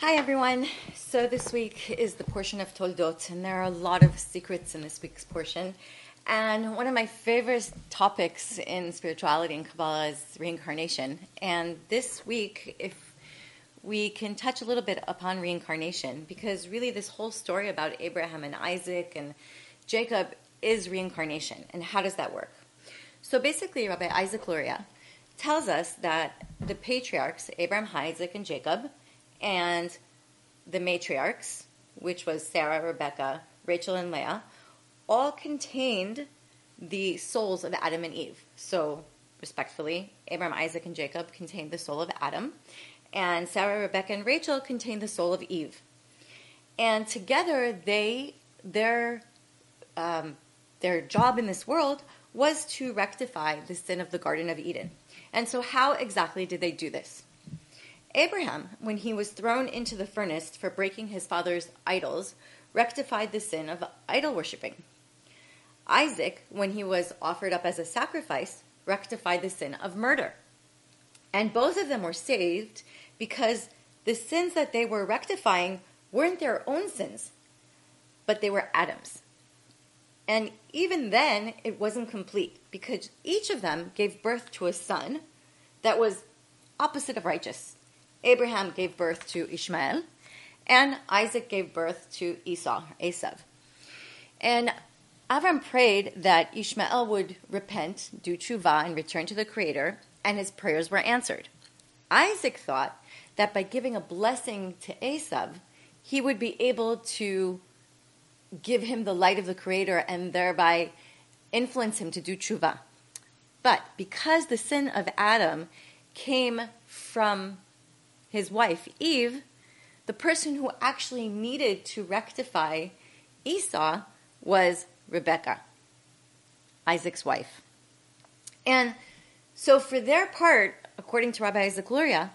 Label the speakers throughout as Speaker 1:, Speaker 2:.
Speaker 1: Hi, everyone. So, this week is the portion of Toldot, and there are a lot of secrets in this week's portion. And one of my favorite topics in spirituality and Kabbalah is reincarnation. And this week, if we can touch a little bit upon reincarnation, because really, this whole story about Abraham and Isaac and Jacob is reincarnation. And how does that work? So, basically, Rabbi Isaac Luria tells us that the patriarchs, Abraham, Isaac, and Jacob, and the matriarchs, which was Sarah, Rebecca, Rachel, and Leah, all contained the souls of Adam and Eve. So, respectfully, Abraham, Isaac, and Jacob contained the soul of Adam, and Sarah, Rebecca, and Rachel contained the soul of Eve. And together, they their um, their job in this world was to rectify the sin of the Garden of Eden. And so, how exactly did they do this? Abraham, when he was thrown into the furnace for breaking his father's idols, rectified the sin of idol worshipping. Isaac, when he was offered up as a sacrifice, rectified the sin of murder. And both of them were saved because the sins that they were rectifying weren't their own sins, but they were Adam's. And even then, it wasn't complete because each of them gave birth to a son that was opposite of righteous. Abraham gave birth to Ishmael, and Isaac gave birth to Esau. And Avram prayed that Ishmael would repent, do tshuva, and return to the Creator, and his prayers were answered. Isaac thought that by giving a blessing to Esav, he would be able to give him the light of the Creator and thereby influence him to do tshuva. But because the sin of Adam came from his wife, Eve, the person who actually needed to rectify Esau was Rebecca, Isaac's wife. And so, for their part, according to Rabbi Isaac Luria,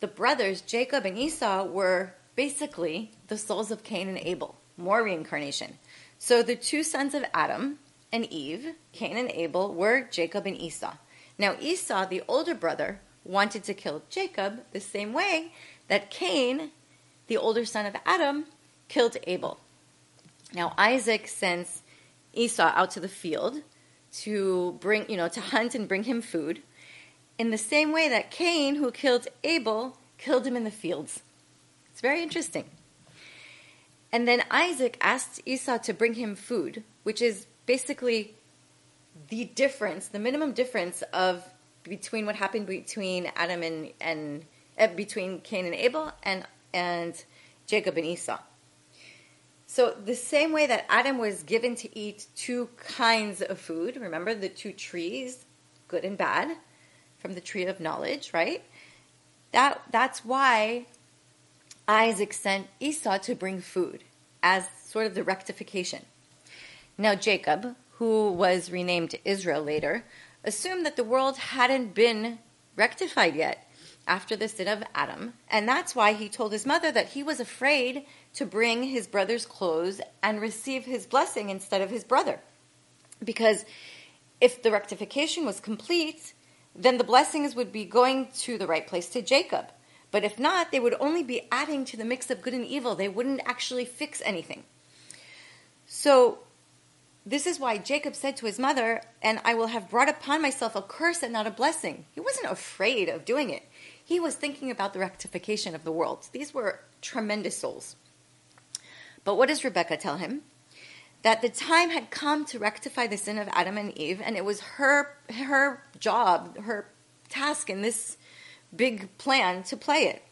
Speaker 1: the brothers, Jacob and Esau, were basically the souls of Cain and Abel, more reincarnation. So, the two sons of Adam and Eve, Cain and Abel, were Jacob and Esau. Now, Esau, the older brother, wanted to kill Jacob the same way that Cain, the older son of Adam, killed Abel. Now, Isaac sends Esau out to the field to bring, you know, to hunt and bring him food in the same way that Cain, who killed Abel, killed him in the fields. It's very interesting. And then Isaac asked Esau to bring him food, which is basically the difference, the minimum difference of between what happened between Adam and and uh, between Cain and Abel and and Jacob and Esau. So the same way that Adam was given to eat two kinds of food, remember the two trees, good and bad, from the tree of knowledge, right? That that's why Isaac sent Esau to bring food as sort of the rectification. Now Jacob, who was renamed Israel later, assumed that the world hadn't been rectified yet after the sin of Adam. And that's why he told his mother that he was afraid to bring his brother's clothes and receive his blessing instead of his brother. Because if the rectification was complete, then the blessings would be going to the right place to Jacob. But if not, they would only be adding to the mix of good and evil. They wouldn't actually fix anything. So this is why Jacob said to his mother, And I will have brought upon myself a curse and not a blessing. He wasn't afraid of doing it. He was thinking about the rectification of the world. These were tremendous souls. But what does Rebecca tell him? That the time had come to rectify the sin of Adam and Eve, and it was her her job, her task in this big plan to play it.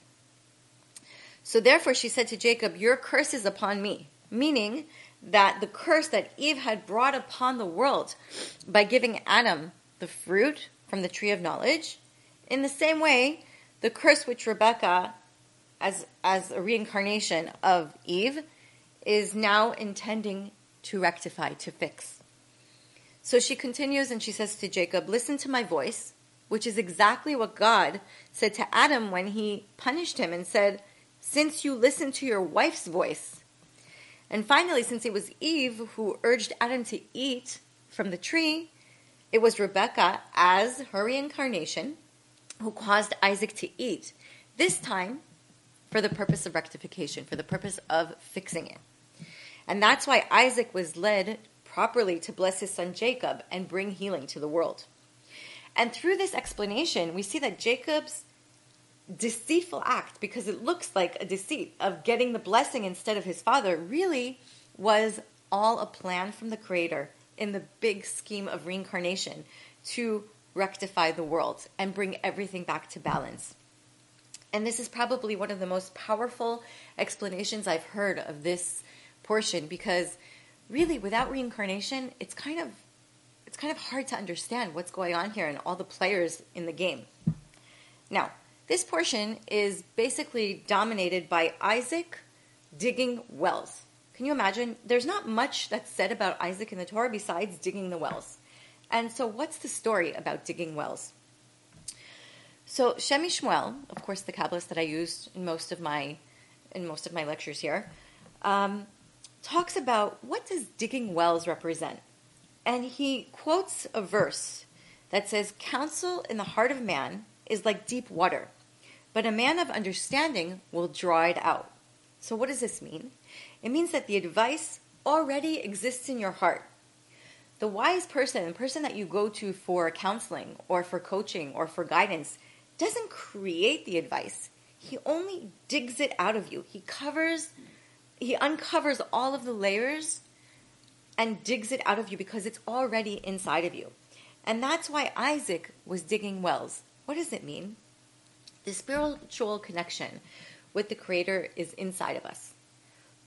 Speaker 1: So therefore she said to Jacob, Your curse is upon me, meaning that the curse that Eve had brought upon the world by giving Adam the fruit from the tree of knowledge, in the same way, the curse which Rebecca, as, as a reincarnation of Eve, is now intending to rectify, to fix. So she continues and she says to Jacob, Listen to my voice, which is exactly what God said to Adam when he punished him and said, Since you listened to your wife's voice, and finally, since it was Eve who urged Adam to eat from the tree, it was Rebecca, as her reincarnation, who caused Isaac to eat. This time for the purpose of rectification, for the purpose of fixing it. And that's why Isaac was led properly to bless his son Jacob and bring healing to the world. And through this explanation, we see that Jacob's deceitful act, because it looks like a deceit of getting the blessing instead of his father, really was all a plan from the Creator in the big scheme of reincarnation to rectify the world and bring everything back to balance. And this is probably one of the most powerful explanations I've heard of this portion because really without reincarnation, it's kind of it's kind of hard to understand what's going on here and all the players in the game. Now, this portion is basically dominated by Isaac digging wells. Can you imagine? There's not much that's said about Isaac in the Torah besides digging the wells. And so, what's the story about digging wells? So, Shem MiShmuel, of course, the Kabbalist that I used in most of my in most of my lectures here, um, talks about what does digging wells represent, and he quotes a verse that says, "Counsel in the heart of man is like deep water, but a man of understanding will draw it out." So, what does this mean? It means that the advice already exists in your heart the wise person, the person that you go to for counseling or for coaching or for guidance, doesn't create the advice. He only digs it out of you. He covers, he uncovers all of the layers and digs it out of you because it's already inside of you. And that's why Isaac was digging wells. What does it mean? The spiritual connection with the Creator is inside of us.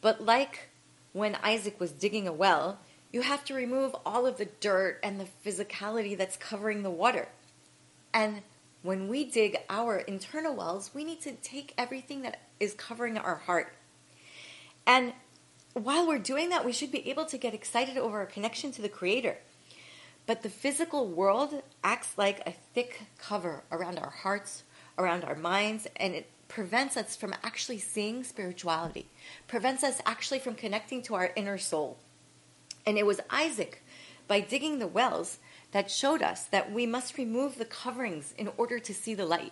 Speaker 1: But like when Isaac was digging a well, you have to remove all of the dirt and the physicality that's covering the water. And when we dig our internal wells, we need to take everything that is covering our heart. And while we're doing that, we should be able to get excited over our connection to the Creator. But the physical world acts like a thick cover around our hearts, around our minds, and it prevents us from actually seeing spirituality, prevents us actually from connecting to our inner soul. And it was Isaac, by digging the wells, that showed us that we must remove the coverings in order to see the light.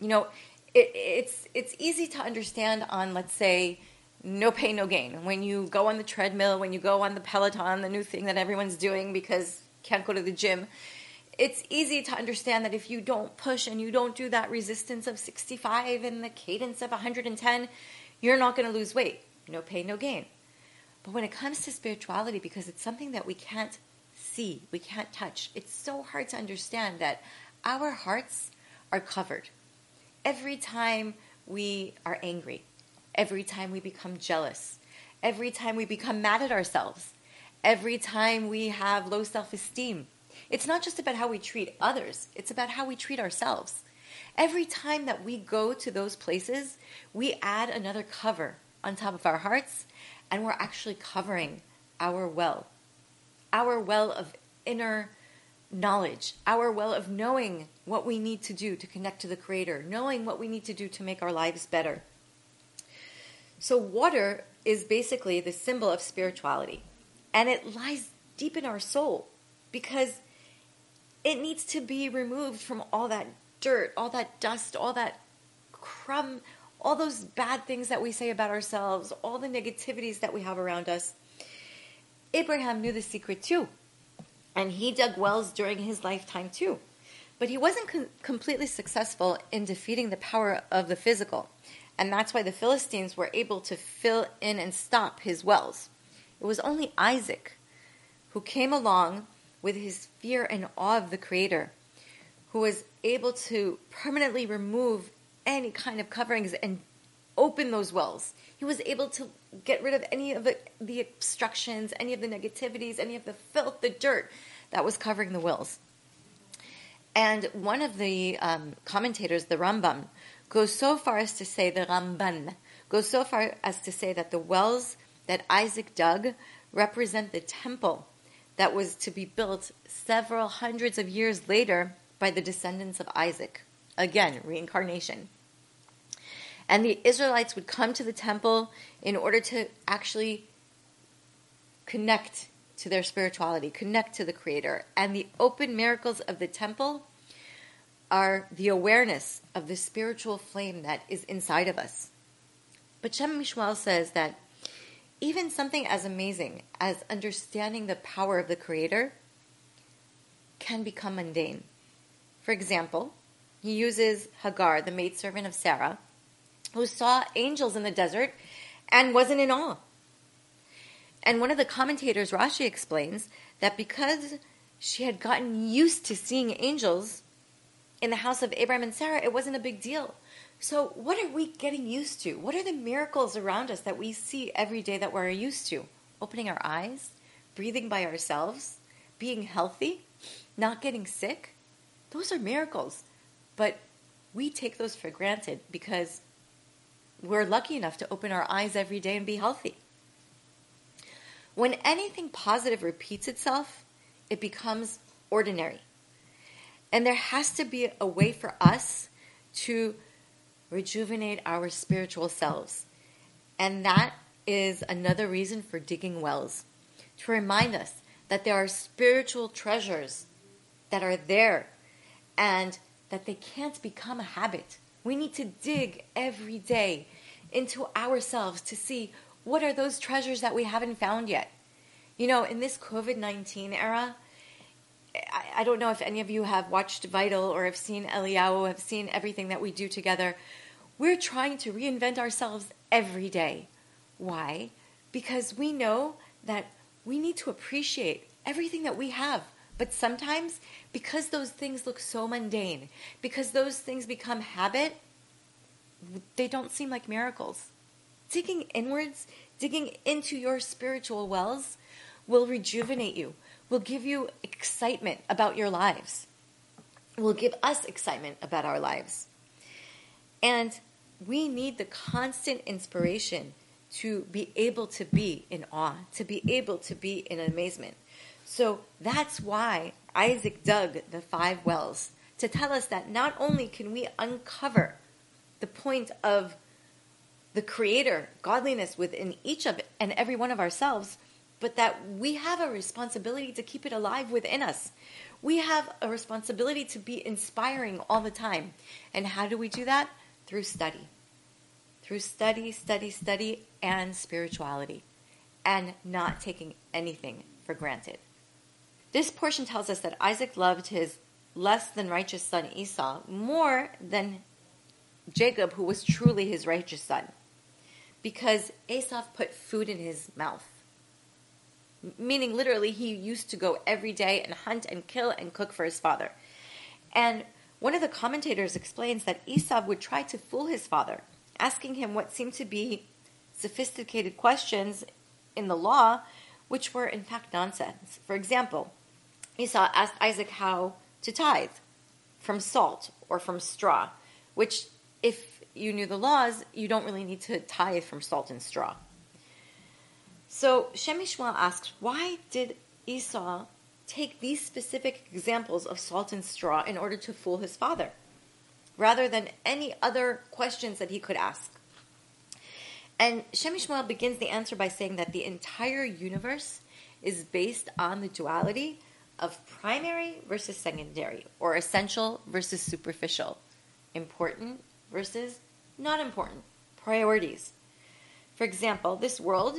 Speaker 1: You know, it, it's it's easy to understand on, let's say, no pain, no gain. When you go on the treadmill, when you go on the Peloton, the new thing that everyone's doing because can't go to the gym, it's easy to understand that if you don't push and you don't do that resistance of 65 and the cadence of 110, you're not going to lose weight. No pain, no gain. But when it comes to spirituality, because it's something that we can't see, we can't touch, it's so hard to understand that our hearts are covered. Every time we are angry, every time we become jealous, every time we become mad at ourselves, every time we have low self esteem, it's not just about how we treat others, it's about how we treat ourselves. Every time that we go to those places, we add another cover on top of our hearts and we're actually covering our well, our well of inner knowledge, our well of knowing what we need to do to connect to the Creator, knowing what we need to do to make our lives better. So, water is basically the symbol of spirituality, and it lies deep in our soul because it needs to be removed from all that dirt, all that dust, all that crumb, all those bad things that we say about ourselves, all the negativities that we have around us. Abraham knew the secret too. And he dug wells during his lifetime too. But he wasn't com- completely successful in defeating the power of the physical. And that's why the Philistines were able to fill in and stop his wells. It was only Isaac who came along with his fear and awe of the Creator, who was able to permanently remove any kind of coverings and open those wells. He was able to get rid of any of the, the obstructions, any of the negativities, any of the filth, the dirt that was covering the wells. And one of the um, commentators, the Rambam, goes so far as to say, the Ramban, goes so far as to say that the wells that Isaac dug represent the temple that was to be built several hundreds of years later by the descendants of Isaac. Again, reincarnation. And the Israelites would come to the temple in order to actually connect to their spirituality, connect to the Creator. And the open miracles of the temple are the awareness of the spiritual flame that is inside of us. But Shem MiShmuel says that even something as amazing as understanding the power of the Creator can become mundane. For example, he uses Hagar, the maidservant of Sarah, who saw angels in the desert and wasn't in awe. And one of the commentators, Rashi, explains that because she had gotten used to seeing angels in the house of Abraham and Sarah, it wasn't a big deal. So, what are we getting used to? What are the miracles around us that we see every day that we're used to? Opening our eyes, breathing by ourselves, being healthy, not getting sick. Those are miracles. But we take those for granted because we're lucky enough to open our eyes every day and be healthy. When anything positive repeats itself, it becomes ordinary. And there has to be a way for us to rejuvenate our spiritual selves. And that is another reason for digging wells to remind us that there are spiritual treasures that are there and that they can't become a habit. We need to dig every day into ourselves to see what are those treasures that we haven't found yet. You know, in this COVID 19 era, I, don't know if any of you have watched Vital or have seen Eliyahu, have seen everything that we do together. We're trying to reinvent ourselves every day. Why? Because we know that we need to appreciate everything that we have. But sometimes, because those things look so mundane, because those things become habit, they don't seem like miracles. Digging inwards, digging into your spiritual wells, will rejuvenate you, will give you excitement about your lives, will give us excitement about our lives. And we need the constant inspiration to be able to be in awe, to be able to be in amazement. So that's why Isaac dug the five wells to tell us that not only can we uncover the point of the Creator, godliness within each of and every one of ourselves, but that we have a responsibility to keep it alive within us. We have a responsibility to be inspiring all the time. And how do we do that? Through study. Through study, study, study, and spirituality, and not taking anything for granted. This portion tells us that Isaac loved his less than righteous son Esau more than Jacob, who was truly his righteous son, because Esau put food in his mouth meaning literally he used to go every day and hunt and kill and cook for his father. And one of the commentators explains that Esau would try to fool his father, asking him what seemed to be sophisticated questions in the law, which were in fact nonsense. For example, Esau asked Isaac how to tithe from salt or from straw, which, if you knew the laws, you don't really need to tithe from salt and straw. So Shem MiShmuel asks, why did Esau take these specific examples of salt and straw in order to fool his father, rather than any other questions that he could ask? And Shem begins the answer by saying that the entire universe is based on the duality of primary versus secondary, or essential versus superficial, important versus not important, priorities. For example, this world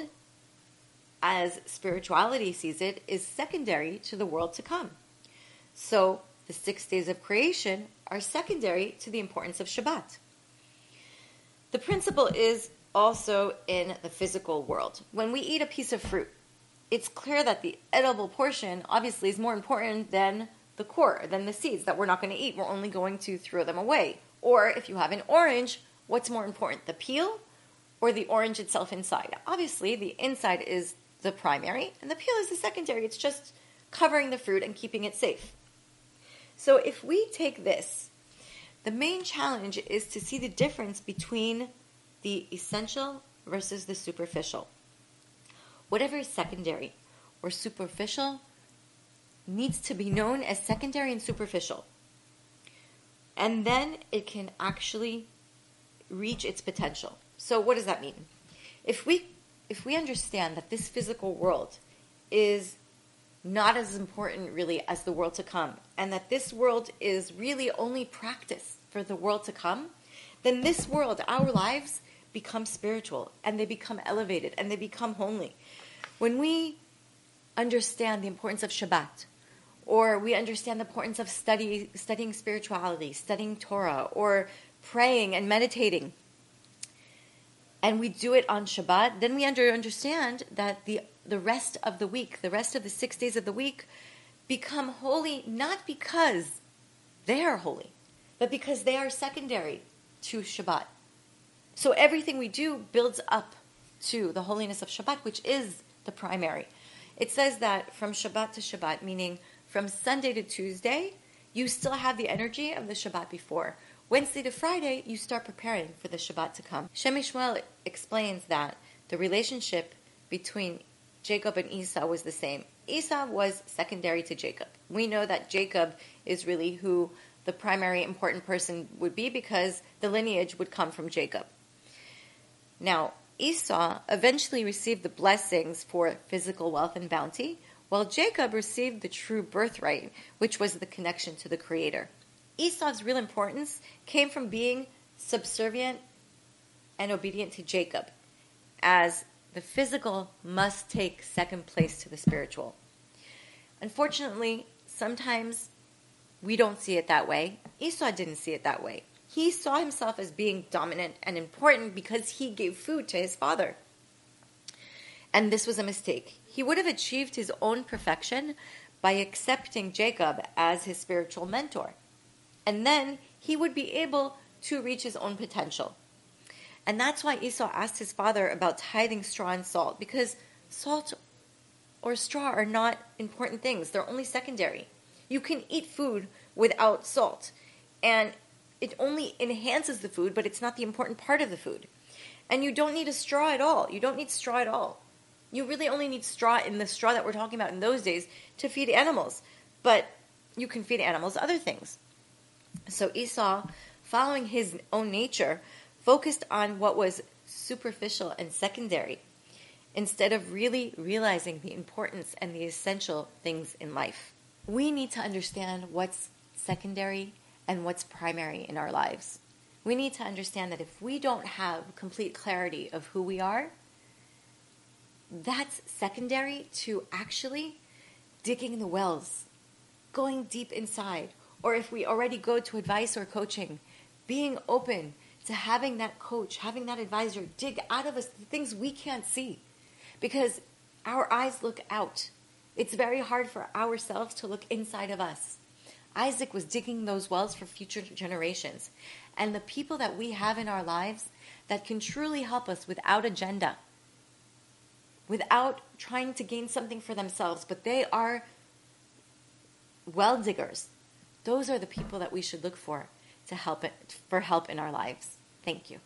Speaker 1: as spirituality sees it, is secondary to the world to come. So the six days of creation are secondary to the importance of Shabbat. The principle is also in the physical world. When we eat a piece of fruit, it's clear that the edible portion obviously is more important than the core, than the seeds that we're not going to eat. We're only going to throw them away. Or if you have an orange, what's more important, the peel or the orange itself inside? Obviously, the inside is the primary, and the peel is the secondary. It's just covering the fruit and keeping it safe. So if we take this, the main challenge is to see the difference between the essential versus the superficial. Whatever is secondary or superficial needs to be known as secondary and superficial. And then it can actually reach its potential. So, what does that mean? If we if we understand that this physical world is not as important really as the world to come, and that this world is really only practice for the world to come, then this world, our lives, become spiritual and they become elevated and they become holy. When we understand the importance of Shabbat, or we understand the importance of study, studying spirituality, studying Torah, or praying and meditating, and we do it on Shabbat, then we under, understand that the, the rest of the week, the rest of the six days of the week, become holy not because they are holy, but because they are secondary to Shabbat. So everything we do builds up to the holiness of Shabbat, which is the primary. It says that from Shabbat to Shabbat, meaning from Sunday to Tuesday, you still have the energy of the Shabbat before. Wednesday to Friday, you start preparing for the Shabbat to come. Shem MiShmuel explains that the relationship between Jacob and Esau was the same. Esau was secondary to Jacob. We know that Jacob is really who the primary important person would be because the lineage would come from Jacob. Now, Esau eventually received the blessings for physical wealth and bounty, while Jacob received the true birthright, which was the connection to the Creator. Esau's real importance came from being subservient and obedient to Jacob, as the physical must take second place to the spiritual. Unfortunately, sometimes we don't see it that way. Esau didn't see it that way. He saw himself as being dominant and important because he gave food to his father. And this was a mistake. He would have achieved his own perfection by accepting Jacob as his spiritual mentor. And then he would be able to reach his own potential. And that's why Esau asked his father about tithing straw and salt, because salt or straw are not important things. They're only secondary. You can eat food without salt. And it only enhances the food, but it's not the important part of the food. And you don't need a straw at all. You don't need straw at all. You really only need straw in the straw that we're talking about in those days to feed animals. But you can feed animals other things. So Esau, following his own nature, focused on what was superficial and secondary instead of really realizing the importance and the essential things in life. We need to understand what's secondary and what's primary in our lives. We need to understand that if we don't have complete clarity of who we are, that's secondary to actually digging the wells, going deep inside, or if we already go to advice or coaching, being open to having that coach, having that advisor dig out of us the things we can't see because our eyes look out. It's very hard for ourselves to look inside of us. Isaac was digging those wells for future generations. And the people that we have in our lives that can truly help us without agenda, without trying to gain something for themselves, but they are well diggers. Those are the people that we should look for to help it, for help in our lives. Thank you.